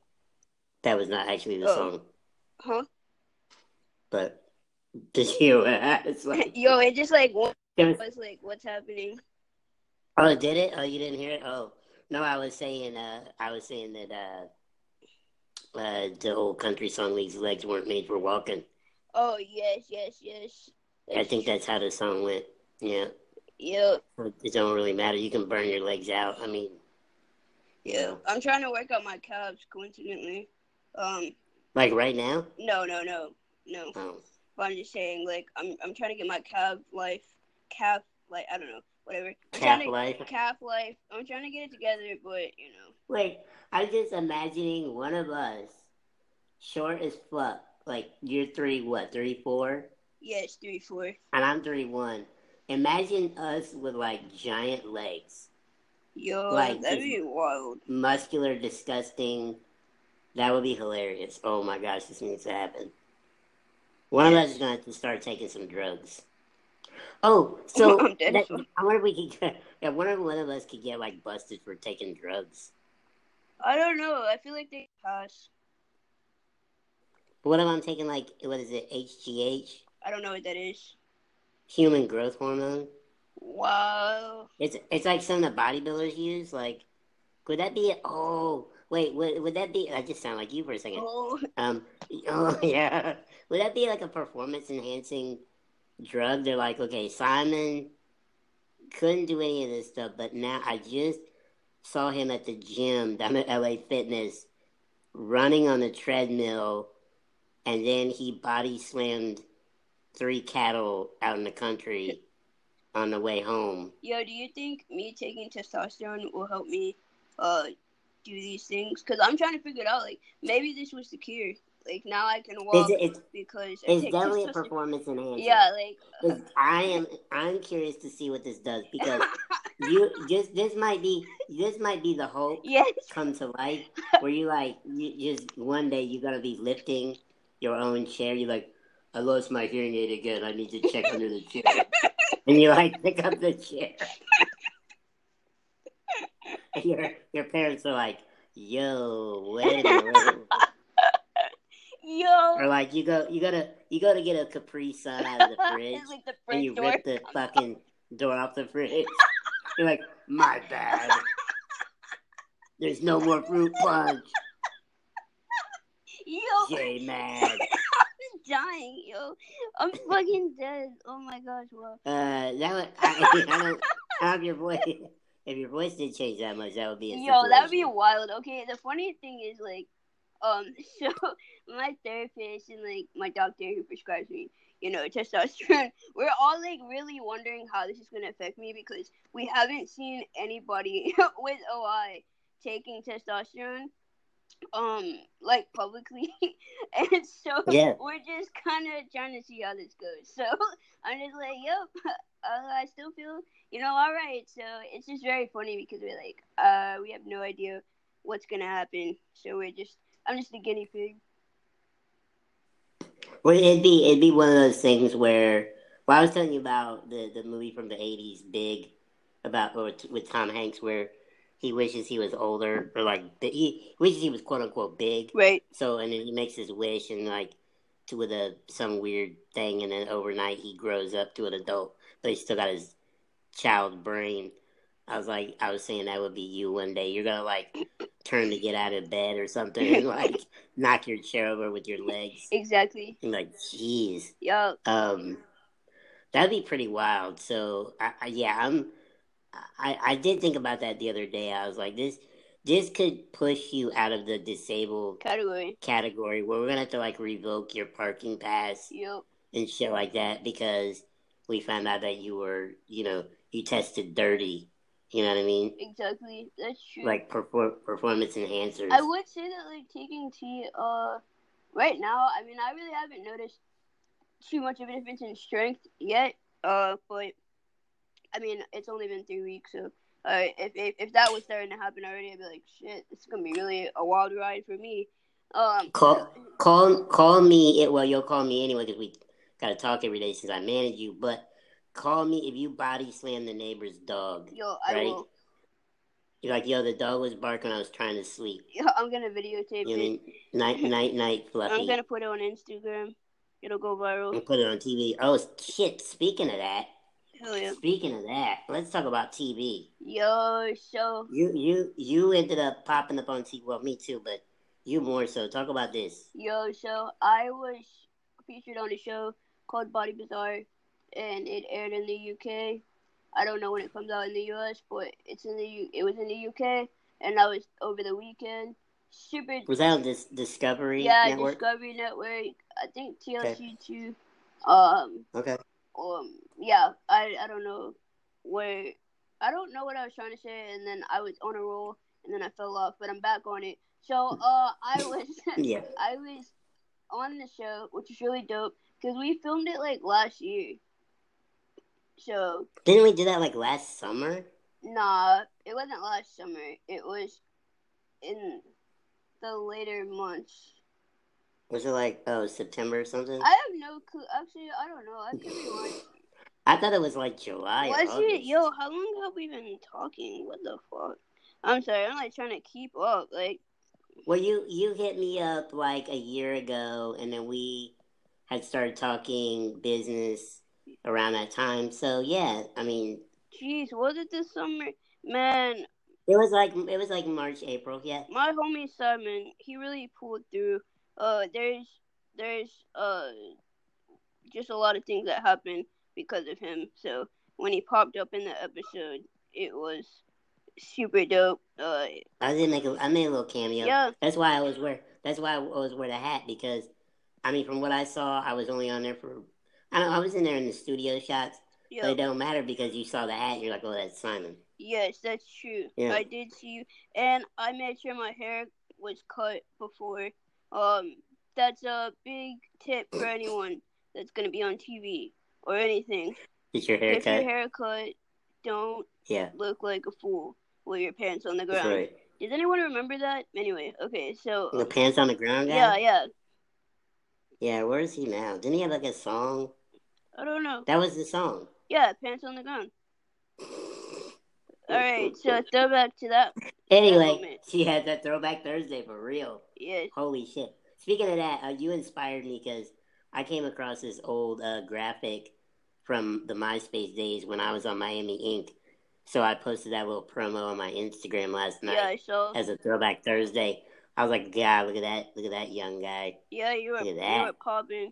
That was not actually the Oh. song, Huh? but did you it's like? Yo, it just like was like what's happening? Oh, did it? Oh, you didn't hear it? Oh, no, I was saying, uh, I was saying that, uh, uh, the old country song, These Legs Weren't Made for Walking. Oh yes, yes, yes. I think that's how the song went. Yeah. Yeah, It don't really matter. You can burn your legs out. I mean, yeah. I'm trying to work out my calves. Coincidentally, um, like right now. no, no, no, no. Oh, But I'm just saying, like, I'm I'm trying to get my calf life, calf like I don't know, whatever. I'm calf trying to, life. calf life. I'm trying to get it together, but you know, Wait, I'm just imagining one of us, short as fuck. Like you're three, what, three, four, yes, three, four. and I'm three, one. Imagine us with like giant legs, Yo, Like, that'd be wild. muscular, disgusting. That would be hilarious. Oh my gosh, this needs to happen. One of us is gonna have to start taking some drugs. Oh, so that- I wonder if we could get. Yeah, I wonder if one of us could get like busted for taking drugs. I don't know. I feel like they pass. What if I'm taking like what is it, HGH, I don't know what that is. human growth hormone? Wow. It's it's like some of the bodybuilders use. Like, could that be? Oh, wait, would would that be? I just sound like you for a second. Oh, Um, oh yeah, would that be like a performance enhancing drug? They're like, okay, Simon couldn't do any of this stuff, but now I just saw him at the gym down at LA Fitness, running on the treadmill, and then he body slammed three cattle out in the country on the way home. yo, do you think me taking testosterone will help me uh do these things? Cause I'm trying to figure it out. Like maybe this was the cure. Like now I can walk It's, it's, because it's definitely a performance enhancer. Yeah, like I am I'm curious to see what this does because you just this might be this might be the hope yes. come to life where you like you just one day you're gonna be lifting your own chair. You're like, I lost my hearing aid again. I need to check under the chair, and you like pick up the chair. Your your parents are like, Yo, wait a minute. Wait a minute." Yo. Or like you go you gotta you gotta get a Capri Sun out of the fridge. like the and you rip the fucking door off the fridge. You're like, my bad. There's no more fruit punch. Yo, J mad. I'm dying, yo. I'm fucking dead. Oh my gosh, wow. Uh, that would I, I don't. I don't if your voice, if your voice did change that much, that would be a Yo, that would be wild. Okay, the funny thing is like, um, so my therapist and like my doctor who prescribes me, you know, testosterone, we're all like really wondering how this is gonna affect me because we haven't seen anybody with OI taking testosterone, um, like publicly, and so Yeah. we're just kind of trying to see how this goes. So I'm just like, yep, uh, I still feel you know, all right. So it's just very funny because we're like, uh, we have no idea what's gonna happen. So we're just, I'm just a guinea pig. Well, it'd be it'd be one of those things where. Well, I was telling you about the the movie from the '80s, Big, about or t- with Tom Hanks, where he wishes he was older, or like he wishes he was quote unquote big. Right. So and then he makes his wish and like to with a some weird thing and then overnight he grows up to an adult, but he's still got his child brain. I was like I was saying that would be you one day. You're gonna like turn to get out of bed or something and like knock your chair over with your legs. Exactly. And like, jeez. Yo. Um that'd be pretty wild. So I, I yeah, I'm I, I did think about that the other day. I was like, this this could push you out of the disabled Category. category where we're gonna have to like revoke your parking pass Yo. and shit like that because we found out that you were, you know, you tested dirty. You know what I mean? Exactly. That's true. Like perfor- performance enhancers. I would say that like taking tea, uh, right now. I mean, I really haven't noticed too much of a difference in strength yet. Uh, but I mean, it's only been three weeks, so. Uh, if, if if that was starting to happen already, I'd be like, shit, this is gonna be really a wild ride for me. Um, Call call call me. It, well, you'll call me anyway because we gotta talk every day since I manage you. But call me if you body slam the neighbor's dog. Yo, I right? will. You're like, yo, the dog was barking I was trying to sleep. Yo, I'm gonna videotape You it. mean? Night, night, night, fluffy. I'm gonna put it on Instagram. It'll go viral. and put it on TV. Oh shit! Speaking of that, Hell yeah. speaking of that, let's talk about TV. Yo, so You you you ended up popping up on TV. Well, me too, but you more so. Talk about this. yo, so I was featured on a show called Body Bizarre, and it aired in the UK. I don't know when it comes out in the US, but it's in the U- it was in the UK, and I was over the weekend. Super. Was that on this Discovery yeah, Network? Discovery Network. I think TLC two. Um, Okay. um, yeah, I I don't know where. I don't know what I was trying to say, and then I was on a roll, and then I fell off, but I'm back on it. So, uh, I was Yeah. I was on the show, which is really dope because we filmed it like last year. So, Didn't we do that like last summer? nah, it wasn't last summer. It was in the later months. Was it like oh September or something? I have no clue. Actually, I don't know. I could be wrong. I thought it was like July. or Was it? Yo, how long have we been talking? What the fuck? I'm sorry. I'm like trying to keep up. Like, Well, you you hit me up like a year ago, and then we had started talking business around that time. So yeah, I mean, jeez, was it this summer? Man, it was like it was like March, April. Yeah, my homie Simon, he really pulled through. Uh, there's there's uh just a lot of things that happened because of him. So when he popped up in the episode, it was super dope. Uh, I did make a I made a little cameo. yeah, That's why I was wear. That's why I was wear the hat because, I mean, from what I saw, I was only on there for. I know, I was in there in the studio shots, but yeah, it don't matter because you saw the hat. You're like, oh, that's Simon. yes, that's true. Yeah. I did see you, and I made sure my hair was cut before. Um, that's a big tip for anyone that's gonna be on TV or anything. Is your hair If your haircut? haircut, don't Yeah, look like a fool with your pants on the ground. right. Does anyone remember that? Anyway, okay, so The pants on the ground guy. yeah, yeah. Yeah, where is he now? Didn't he have like a song? I don't know. That was the song. Yeah, pants on the ground. All right, so throwback to that. Anyway, she had that throwback Thursday for real. Yes. Holy shit. Speaking of that, uh, you inspired me because I came across this old uh, graphic from the MySpace days when I was on Miami Ink. So I posted that little promo on my Instagram last night Yeah, I saw. as a throwback Thursday. I was like, God, look at that. Look at that young guy. Yeah, you were Look at you that. were popping.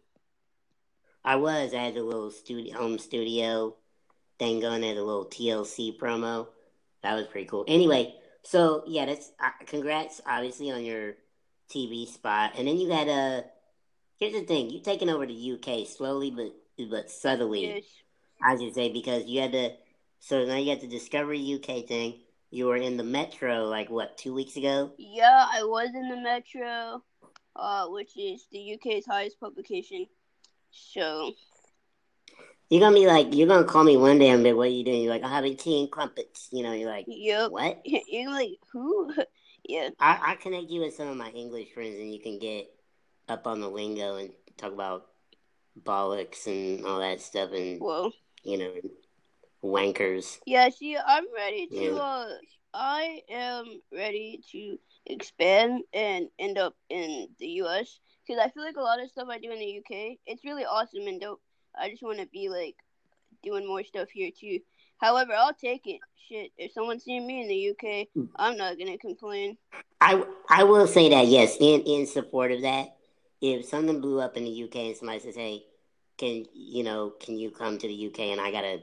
I was. I had the little studio, home studio thing going. I had a little TLC promo. That was pretty cool. Anyway, so yeah, that's uh, congrats, obviously, on your TV spot. And then you had a. here's the thing: you taking over the UK slowly but but subtly. Yes. I should say because you had to. so now you got the Discovery UK thing. You were in the Metro like what two weeks ago? Yeah, I was in the Metro, uh, which is the UK's highest publication. So You're gonna be like, you're gonna call me one day and be, like, what are you doing? You're like, I'm having tea and crumpets. You know, you're like, yep. what? You're like who? yeah. I, I connect you with some of my English friends, and you can get up on the lingo and talk about bollocks and all that stuff, and Well. you know, wankers. Yeah, see, I'm ready to. Yeah. Uh, I am ready to expand and end up in the U.S. because I feel like a lot of stuff I do in the U.K. it's really awesome and dope. I just want to be like doing more stuff here too. However, I'll take it. Shit, if someone's seeing me in the U.K., I'm not gonna complain. I I will say that yes, in in support of that. If something blew up in the UK and somebody says, "Hey, can you know, can you come to the UK and I gotta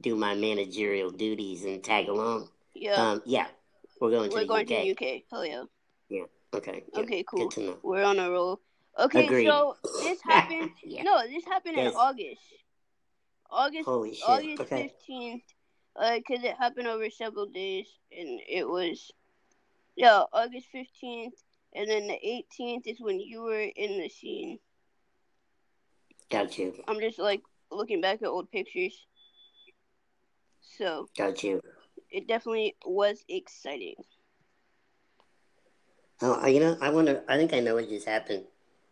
do my managerial duties and tag along?" Yeah, Um, yeah, we're going to we're the going UK. to the U.K. Hell yeah. Okay. Okay, cool. Good to know. We're on a roll. Okay, Agreed. so this happened. yeah. No, this happened Yes. in August. August Holy shit. August okay. fifteenth, uh, because it happened over several days, and it was, yeah, August fifteenth, and then the eighteenth is when you were in the scene. Got you. I'm just like looking back at old pictures, so Got you. it definitely was exciting. Oh, you know, I wonder. I think I know what just happened.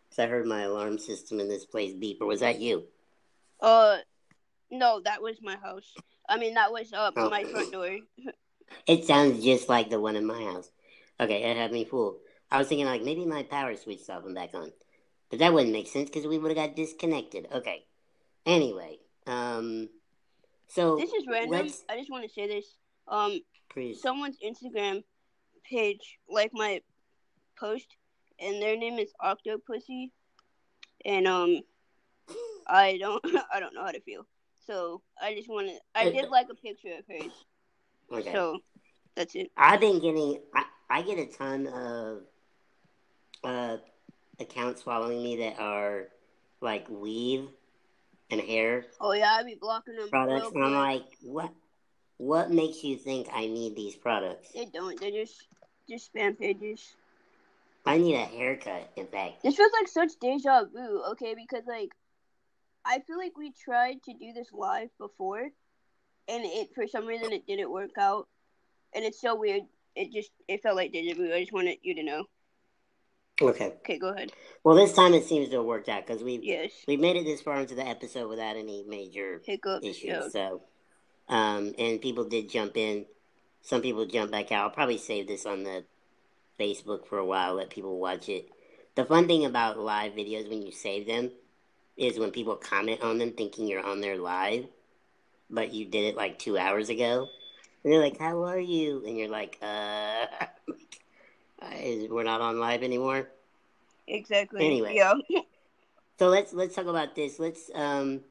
Cause I heard my alarm system in this place beep. Or was that you? Uh, No, that was my house. I mean, that was uh, Oh. my front door. It sounds just like the one in my house. Okay, it had me fooled. I was thinking like maybe my power switched off and back on, but that wouldn't make sense because we would have got disconnected. Okay. Anyway, um, so This is random. let's I just want to say this. Um, please. someone's Instagram page, like my post, and their name is Octopussy, and um, I don't, I don't know how to feel. So I just want to. I did like a picture of hers. Okay. So that's it. I've been getting. I, I get a ton of uh accounts following me that are like weave and hair Oh yeah, I be blocking them. products, and I'm like, what? What makes you think I need these products? They don't. They're just just spam pages. I need a haircut. In fact, This feels like such deja vu, okay? Because like, I feel like we tried to do this live before, and it for some reason it didn't work out, and it's so weird. It just it felt like deja vu. I just wanted you to know. okay. Okay, go ahead. Well, this time it seems to have worked out because we've, Yes, we've made it this far into the episode without any major hiccups. issues. Yeah. So, um, and people did jump in. Some people jump back out. I'll probably save this on the Facebook for a while, let people watch it. The fun thing about live videos when you save them is when people comment on them thinking you're on there live, but you did it like two hours ago. And they're like, "How are you?" And you're like, "Uh, is- we're not on live anymore." Exactly. Anyway. Yeah. So let's let's talk about this. Let's um.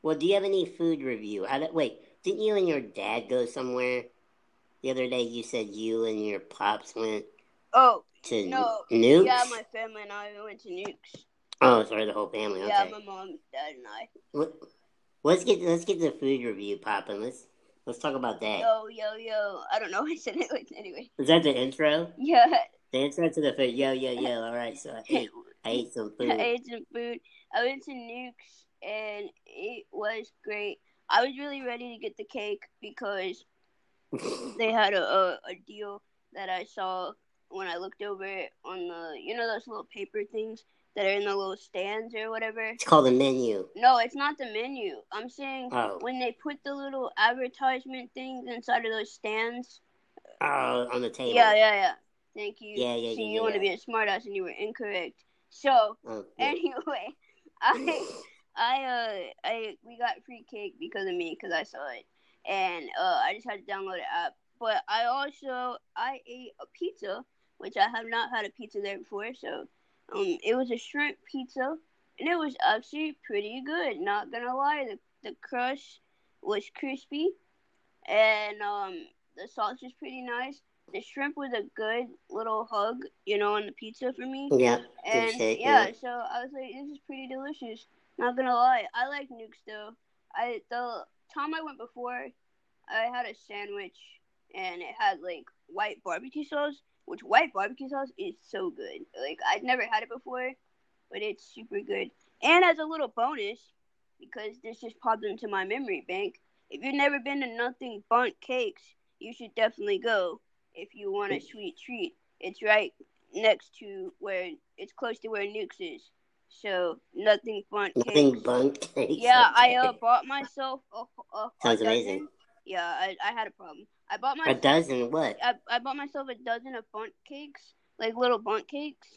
Well, do you have any food review? I don't, wait, didn't you and your dad go somewhere the other day? You said you and your pops went Oh to no. Newk's. Yeah, my family and I went to Newk's. oh, sorry, the whole family. Okay. Yeah, my mom, dad, and I. Let, let's get let's get the food review popping. Let's let's talk about that. Yo, yo, yo. I don't know. I said it like anyway. Is that the intro? Yeah. The intro to the food. Yo, yo, yo. All right. So I ate I ate some food. I ate some food. I went to Newk's and it was great. I was really ready to get the cake because they had a, a, a deal that I saw when I looked over it on the you know those little paper things that are in the little stands or whatever. it's called the menu. No, it's not the menu. I'm saying Oh. when they put the little advertisement things inside of those stands. Oh, on the table. Yeah, yeah, yeah. Thank you. Yeah, yeah, See, yeah, you want to be a smartass and you were incorrect. So Oh, yeah. anyway, I I uh I we got free cake because of me because I saw it, and uh I just had to download the app. But I also I ate a pizza, which I have not had a pizza there before. So um it was a shrimp pizza, and it was actually pretty good. Not gonna lie, the the crust was crispy, and um the sauce was pretty nice. The shrimp was a good little hug, you know, on the pizza for me. Yeah. And shake, yeah, yeah. so I was like, this is pretty delicious. Not gonna lie, I like Newk's though. I the time I went before, I had a sandwich and it had like white barbecue sauce, which white barbecue sauce is so good. Like I'd never had it before, but it's super good. And as a little bonus, because this just popped into my memory bank, if you've never been to Nothing Bundt Cakes, you should definitely go if you want a sweet treat. It's right next to where it's close to where Newk's is. So nothing fun Nothing cakes. bunk cakes. Yeah, I uh bought myself a, a, Sounds amazing. Yeah, I, I had a problem. I bought A dozen what? I, I bought myself a dozen of bunt cakes, like little bunt cakes.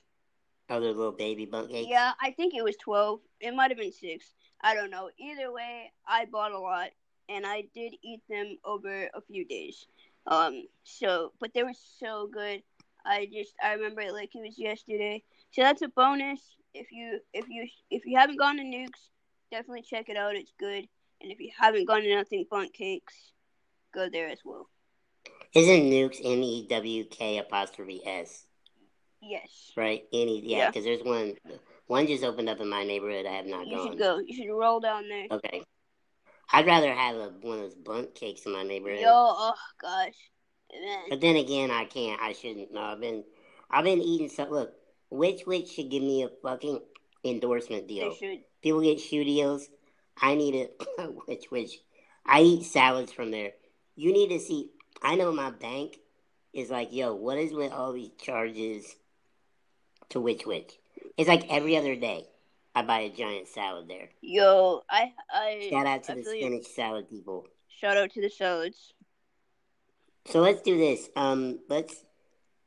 Oh, Other little baby bunk cakes? Yeah, I think it was twelve. It might have been six. I don't know. Either way, I bought a lot, and I did eat them over a few days. Um, so but they were so good. I just I remember it like it was yesterday. So that's a bonus. If you if you if you haven't gone to Newk's, definitely check it out. It's good. And if you haven't gone to Nothing Bundt Cakes, go there as well. Isn't Newk's N E W K apostrophe S? Yes. Right? Any yeah, Yeah. because there's one one just opened up in my neighborhood. I have not You gone. You should go. You should roll down there. Okay. I'd rather have a, one of those bunk cakes in my neighborhood. Yo, oh gosh. Man. But then again, I can't. I shouldn't. No, I've been, I've been eating so. Look, Which Wich should give me a fucking endorsement They deal. should. People get shoe deals. I need a Which Wich. I eat salads from there. You need to see. I know my bank is like, yo, what is with all these charges to Which Wich? It's like every other day. I buy a giant salad there. Yo, I I Shout out to I the feel you. spinach salad people. Shout out to the salads. So let's do this. Um, let's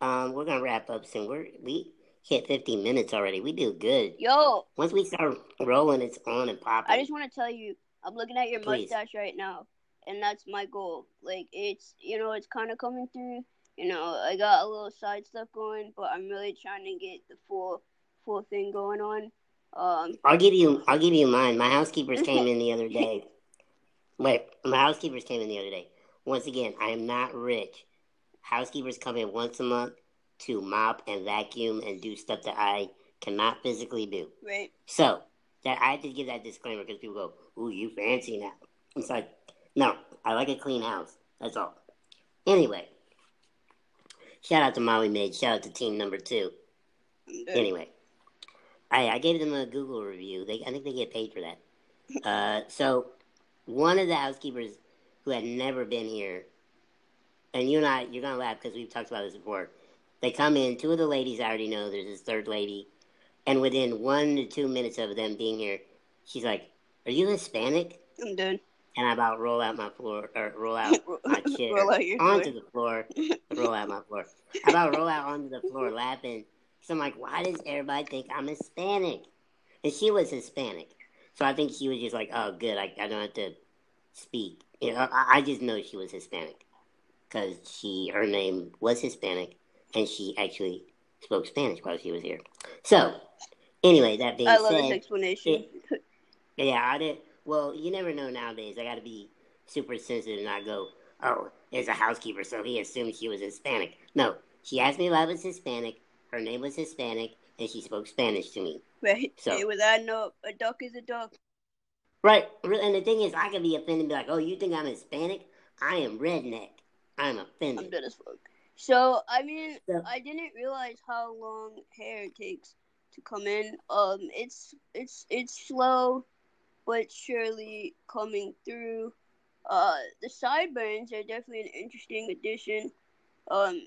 um, we're gonna wrap up soon. We're we hit 15 minutes already. We do good. Yo, Once we start rolling, it's on and popping. I just want to tell you, I'm looking at your Please. mustache right now, and that's my goal. Like it's, you know, it's kind of coming through. You know, I got a little side stuff going, but I'm really trying to get the full, full thing going on. Um, I'll give you. I'll give you mine. My housekeepers came in the other day. Wait, my housekeepers came in the other day. Once again, I am not rich. Housekeepers come in once a month to mop and vacuum and do stuff that I cannot physically do. right? So that I had to give that disclaimer because people go, "Ooh, you fancy now." It's like, no, I like a clean house. That's all. Anyway, shout out to Molly Maid. Shout out to team number two. Anyway, I I gave them a Google review. They I think they get paid for that. Uh, so one of the housekeepers who had never been here, and you and I, you're gonna laugh because we've talked about this before. They come in. Two of the ladies I already know. There's this third lady, and within one to two minutes of them being here, she's like, "Are you Hispanic?" I'm done. And I about roll out my floor or roll out my chair out onto floor. the floor, roll out my floor. I about roll out onto the floor laughing. So I'm like, why does everybody think I'm Hispanic? And she was Hispanic, so I think she was just like, oh, good, I, I don't have to speak. You know, I, I just know she was Hispanic because she her name was Hispanic, and she actually spoke Spanish while she was here. So anyway, that being I love said, this explanation. yeah, I did. Well, you never know nowadays. I got to be super sensitive and not go, oh, there's a housekeeper, so he assumed she was Hispanic. No, she asked me if I was Hispanic. Her name was Hispanic, and she spoke Spanish to me. right? So- Hey, with that note, a duck is a duck. Right. And the thing is, I could be offended and be like, oh, you think I'm Hispanic? I am redneck. I'm offended. I'm dead as fuck. So I mean, Yeah. I didn't realize how long hair takes to come in. Um, it's it's it's slow, but surely coming through. Uh, the sideburns are definitely an interesting addition. Um,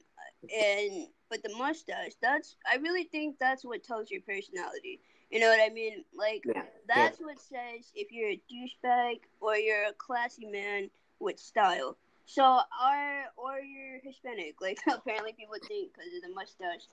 and but the mustache, that's I really think that's what tells your personality. You know what I mean? Like Yeah. that's what says if you're a douchebag or you're a classy man with style. So, are or you're Hispanic, like apparently people think because of the mustache.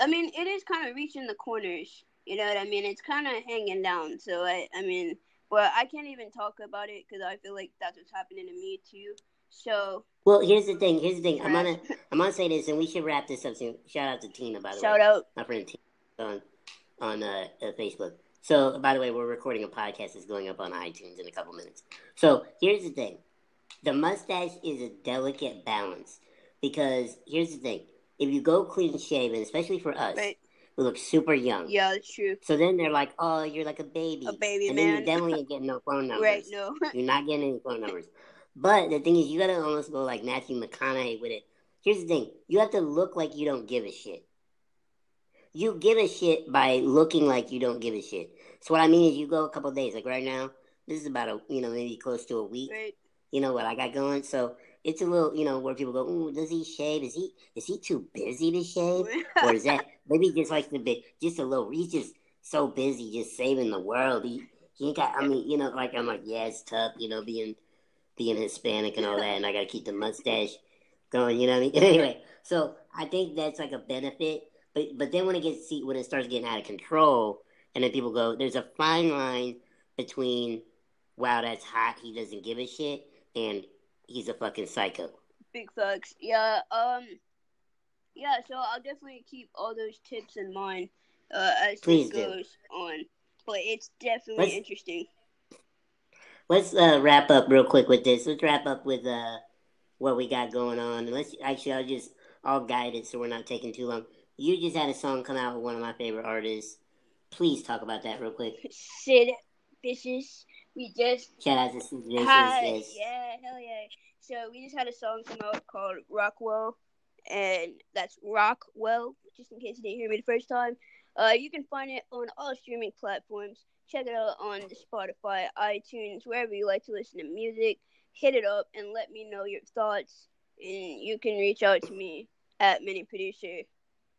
I mean, it is kind of reaching the corners. You know what I mean? It's kind of hanging down. So I, I mean, but I can't even talk about it because I feel like that's what's happening to me too. So Well, here's the thing. Here's the thing. I'm gonna I'm gonna say this, and we should wrap this up soon. Shout out to Tina, by the way. shout out. my friend T on on uh, uh, Facebook. So, by the way, we're recording a podcast that's going up on iTunes in a couple minutes. So, here's the thing: the mustache is a delicate balance because here's the thing: if you go clean shaven, especially for us, Right? We look super young. Yeah, that's true. So then they're like, "Oh, you're like a baby," A baby and then man. you definitely ain't getting no phone numbers. Right? No. You're not getting any phone numbers. But the thing is, you gotta almost go like Matthew McConaughey with it. Here's the thing: you have to look like you don't give a shit. You give a shit by looking like you don't give a shit. So what I mean is, you go a couple days. Like right now, this is about a you know maybe close to a week. right. You know what I got going. So it's a little you know where people go, Ooh, does he shave? Is he is he too busy to shave? or is that maybe he just likes to be just a little? He's just so busy, just saving the world. He he ain't got. I mean, you know, like I'm like, yeah, it's tough, you know, being being Hispanic and all that, and I gotta keep the mustache going. You know what I mean? anyway, so I think that's like a benefit. But but then when it gets see when it starts getting out of control, and then people go, there's a fine line between wow, that's hot, he doesn't give a shit, and he's a fucking psycho. Big facts. Yeah. Um. Yeah. So I'll definitely keep all those tips in mind uh, as Please this do. goes on. But it's definitely Let's- interesting. Let's uh, wrap up real quick with this. Let's wrap up with uh, what we got going on. And let's actually, I'll just I'll guide it so we're not taking too long. You just had a song come out with one of my favorite artists. Please talk about that real quick. Sid Vicious. We just Shout out to Sid Vicious, had yes. yeah, hell yeah. So we just had a song come out called Rockwell, and that's Rockwell. Just in case you didn't hear me the first time, uh, you can find it on all streaming platforms. Check it out on the Spotify, iTunes, wherever you like to listen to music. Hit it up and let me know your thoughts. And you can reach out to me at Mini Producer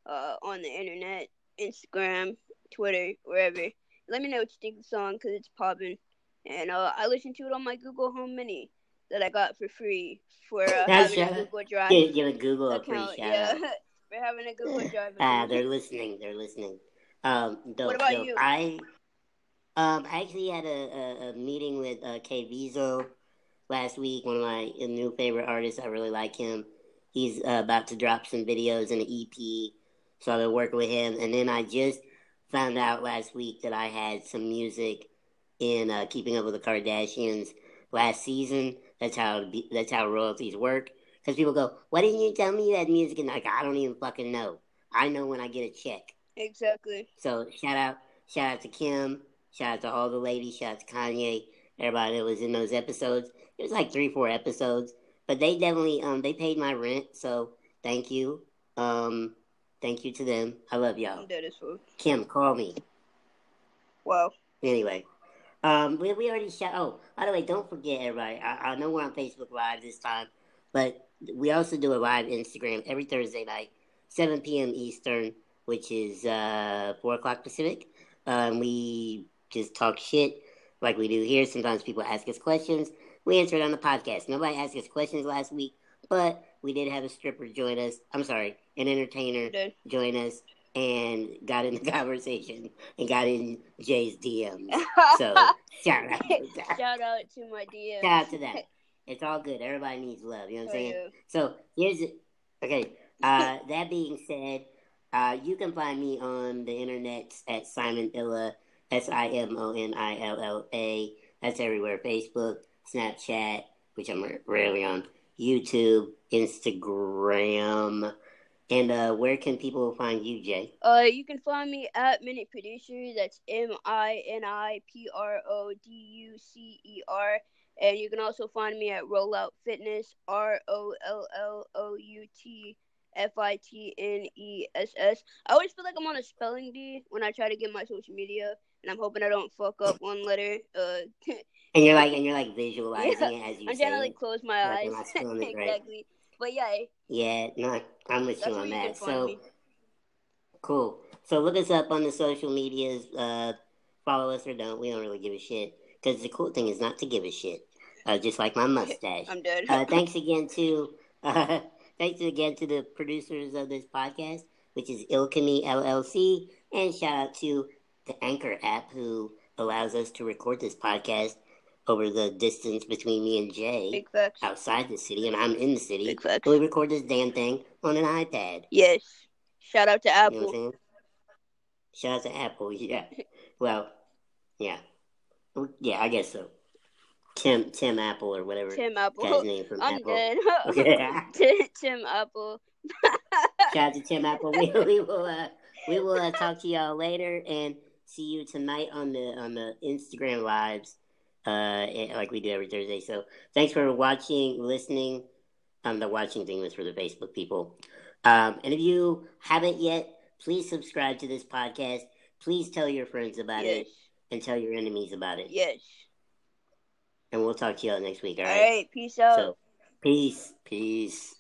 uh, on the internet, Instagram, Twitter, wherever. Let me know what you think of the song because it's popping. And uh, I listened to it on my Google Home Mini that I got for free for uh, having a Google Drive give, give a Google a free account. shout Yeah, out. for having a Google Drive. Ah, account. they're listening. They're listening. Um, dope, What about dope. you? I um I actually had a, a, a meeting with uh, K Vizo last week. One of my new favorite artists. I really like him. He's uh, about to drop some videos and an EP, so I've been working with him. And then I just found out last week that I had some music in uh, Keeping Up with the Kardashians last season. That's how that's how royalties work. Because people go, "Why didn't you tell me you had music?" And like, I don't even fucking know. I know when I get a check. Exactly. So shout out, shout out to Kim, shout out to all the ladies, shout out to Kanye, everybody that was in those episodes. It was like three, four episodes, but they definitely um they paid my rent, so thank you, um thank you to them. I love y'all. I'm dead as fuck. Kim, call me. Wow. Anyway, um we we already shot. Oh, by the way, don't forget everybody. I, I know we're on Facebook Live this time, but we also do a live Instagram every Thursday night, 7 p.m. Eastern, which is uh, 4 o'clock Pacific. Um, we just talk shit like we do here. Sometimes people ask us questions. We answer it on the podcast. Nobody asked us questions last week, but we did have a stripper join us. I'm sorry, an entertainer join us and got in the conversation and got in Jay's DMs. So shout out. Shout out to my DM. Shout out to that. It's all good. Everybody needs love. You know what I'm saying? So here's it. Okay. Uh, that being said, uh, you can find me on the internet at Simon Illa, S I M O N I L L A. That's everywhere Facebook, Snapchat, which I'm rarely on, YouTube, Instagram. And uh, where can people find you, Jay? Uh, you can find me at Mini Producer. That's M I N I P R O D U C E R. And you can also find me at Rollout Fitness. R O L L O U T F I T N E S S. I always feel like I'm on a spelling bee when I try to get my social media, and I'm hoping I don't fuck up one letter. Uh, And you're like, and you're like visualizing Yeah, it as you I'm say trying to like close my eyes. am I spelling it right? exactly. But yeah, Yeah, no, I'm with you on that. So. me. Cool. So look us up on the social medias. Uh, follow us or don't. We don't really give a shit. Because the cool thing is not to give a shit. Uh, just like my mustache. I'm dead. Uh, thanks again to uh, thanks again to the producers of this podcast, which is Alchemy LLC, and shout out to the Anchor app who allows us to record this podcast over the distance between me and Jay outside the city, and I'm in the city. But we record this damn thing on an iPad. Yes. Shout out to You know Apple. I'm saying? Shout out to Apple, yeah. Well, yeah. Yeah, I guess so. Tim Tim Apple or whatever Tim guy's Apple. name from I'm Apple. dead. Okay. Tim Apple. Shout out to Tim Apple. We, we will uh, we will uh, talk to y'all later and see you tonight on the on the Instagram lives, uh, like we do every Thursday. So thanks for watching, listening. Um, the watching thing was for the Facebook people. Um, and if you haven't yet, please subscribe to this podcast. Please tell your friends about yes. it and tell your enemies about it. Yes. And we'll talk to y'all next week. All All right. right. Peace out. So, peace, peace.